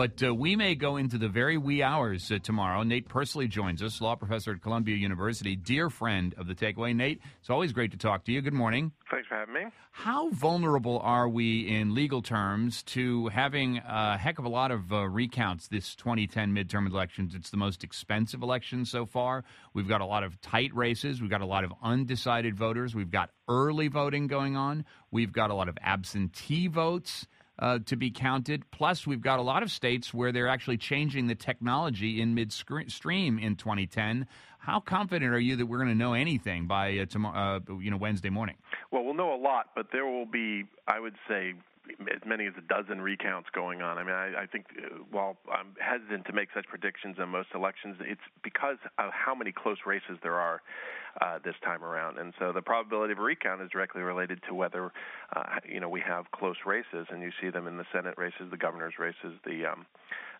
But uh, we may go into the very wee hours uh, tomorrow. Nate Persily joins us, law professor at Columbia University, dear friend of the Takeaway. Nate, it's always great to talk to you. Good morning. Thanks for having me. How vulnerable are we in legal terms to having a heck of a lot of uh, recounts this 2010 midterm elections? It's the most expensive election so far. We've got a lot of tight races. We've got a lot of undecided voters. We've got early voting going on. We've got a lot of absentee votes uh, to be counted. Plus, we've got a lot of states where they're actually changing the technology in midstream in 2010. How confident are you that we're going to know anything by uh, tomorrow, uh, you know, Wednesday morning? Well, we'll know a lot, but there will be, I would say, as many as a dozen recounts going on. I mean, I, I think uh, while I'm hesitant to make such predictions on most elections, it's because of how many close races there are uh, this time around. And so the probability of a recount is directly related to whether, uh, you know, we have close races, and you see them in the Senate races, the governor's races, the um,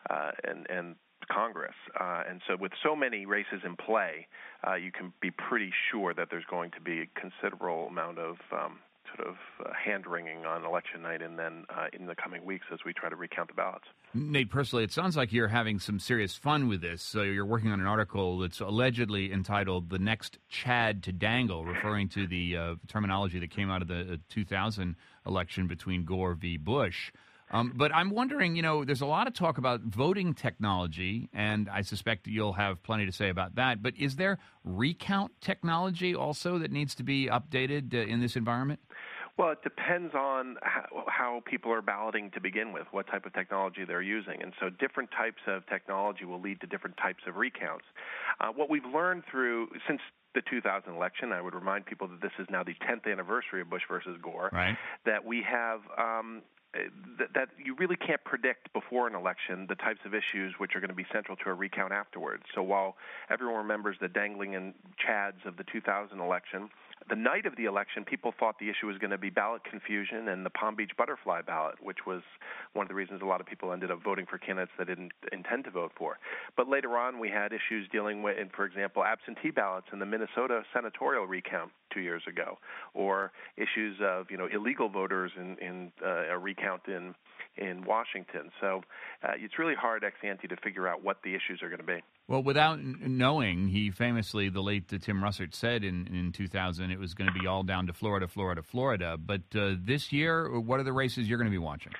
uh, and and Congress. Uh, and so, with so many races in play, uh, you can be pretty sure that there's going to be a considerable amount of um, sort of uh, hand wringing on election night and then uh, in the coming weeks as we try to recount the ballots. Nate, personally, it sounds like you're having some serious fun with this. So you're working on an article that's allegedly entitled The Next Chad to Dangle, referring to the uh, terminology that came out of the uh, 2000 election between Gore v. Bush. Um, but I'm wondering, you know, there's a lot of talk about voting technology, and I suspect you'll have plenty to say about that. But is there recount technology also that needs to be updated uh, in this environment? Well, it depends on how, how, people are balloting to begin with, what type of technology they're using. And so different types of technology will lead to different types of recounts. Uh, what we've learned through, since the 2000 election, I would remind people that this is now the 10th anniversary of Bush versus Gore, right. that we have um, that, that you really can't predict before an election the types of issues which are going to be central to a recount afterwards. So while everyone remembers the dangling and chads of the 2000 election, the night of the election, people thought the issue was going to be ballot confusion and the Palm Beach butterfly ballot, which was one of the reasons a lot of people ended up voting for candidates they didn't intend to vote for. But later on, we had issues dealing with, for example, absentee ballots in the Minnesota senatorial recount two years ago, or issues of you know illegal voters in, in uh, a recount in in Washington. So uh, it's really hard ex ante to figure out what the issues are going to be. Well, without knowing, he famously, the late Tim Russert said in, in 2000, it was going to be all down to Florida, Florida, Florida. But uh, this year, what are the races you're going to be watching?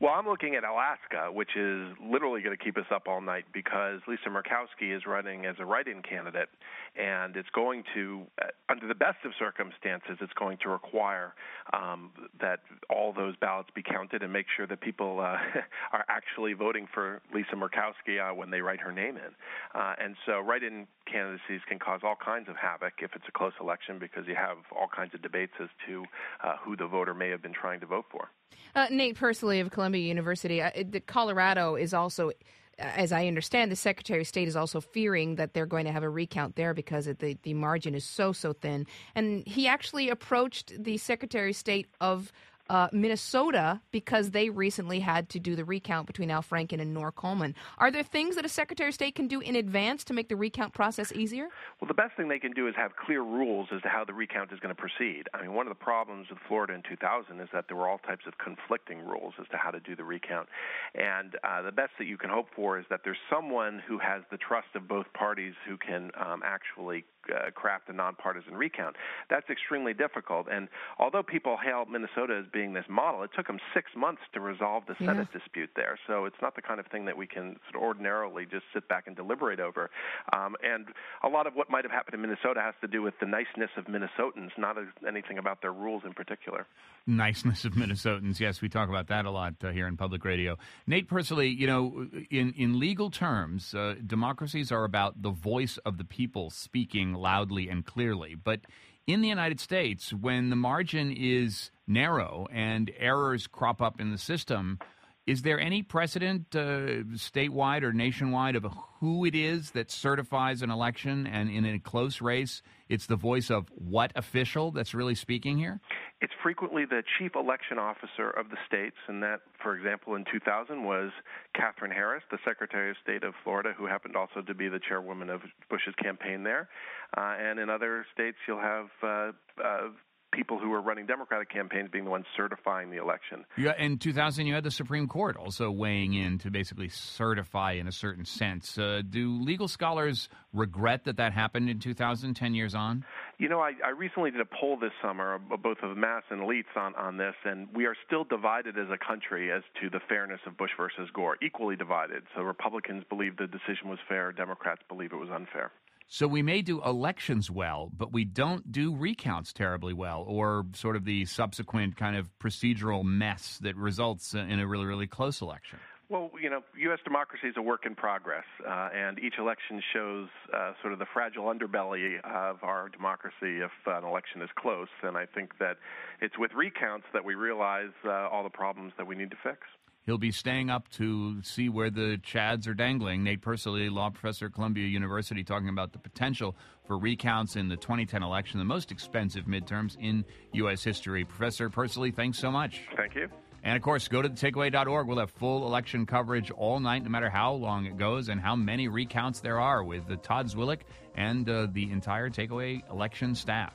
Well, I'm looking at Alaska, which is literally going to keep us up all night because Lisa Murkowski is running as a write-in candidate, and it's going to, uh, under the best of circumstances, it's going to require um, that all those ballots be counted and make sure that people uh, are actually voting for Lisa Murkowski uh, when they write her name in. Uh, and so, write-in candidacies can cause all kinds of havoc if it's a close election because you have all kinds of debates as to uh, who the voter may have been trying to vote for. Uh, Nate Persily of Columbia University, uh, Colorado is also, as I understand, the Secretary of State is also fearing that they're going to have a recount there because the, the margin is so, so thin. And he actually approached the Secretary of State of uh, Minnesota because they recently had to do the recount between Al Franken and Norm Coleman. Are there things that a Secretary of State can do in advance to make the recount process easier? Well, the best thing they can do is have clear rules as to how the recount is going to proceed. I mean, one of the problems with Florida in 2000 is that there were all types of conflicting rules as to how to do the recount. And uh, the best that you can hope for is that there's someone who has the trust of both parties who can um, actually uh, craft a nonpartisan recount. That's extremely difficult. And although people hail Minnesota as being this model, it took them six months to resolve the Senate yeah. dispute there. So it's not the kind of thing that we can sort of ordinarily just sit back and deliberate over. Um, and a lot of what might have happened in Minnesota has to do with the niceness of Minnesotans, not anything about their rules in particular. Niceness of Minnesotans. Yes, we talk about that a lot uh, here in public radio. Nate Persily, you know, in, in legal terms, uh, democracies are about the voice of the people speaking loudly and clearly. But in the United States, when the margin is narrow and errors crop up in the system, is there any precedent uh, statewide or nationwide of who it is that certifies an election and in a close race, it's the voice of what official that's really speaking here? It's frequently the chief election officer of the states, and that, for example, in 2000 was Katherine Harris, the Secretary of State of Florida, who happened also to be the chairwoman of Bush's campaign there. Uh, and in other states, you'll have uh, uh, people who were running Democratic campaigns being the ones certifying the election. Yeah, in 2000, you had the Supreme Court also weighing in to basically certify in a certain sense. Uh, do legal scholars regret that that happened in 2000, 10 years on? You know, I, I recently did a poll this summer, both of mass and elites, on, on this, and we are still divided as a country as to the fairness of Bush versus Gore, equally divided. So Republicans believe the decision was fair, Democrats believe it was unfair. So we may do elections well, but we don't do recounts terribly well, or sort of the subsequent kind of procedural mess that results in a really, really close election. Well, you know, U.S. democracy is a work in progress, uh, and each election shows uh, sort of the fragile underbelly of our democracy if an election is close. And I think that it's with recounts that we realize uh, all the problems that we need to fix. He'll be staying up to see where the chads are dangling. Nate Persily, law professor at Columbia University, talking about the potential for recounts in the 2010 election, the most expensive midterms in U.S. history. Professor Persily, thanks so much. Thank you. And of course, go to thetakeaway.org. We'll have full election coverage all night, no matter how long it goes and how many recounts there are with the Todd Zwillich and uh, the entire Takeaway election staff.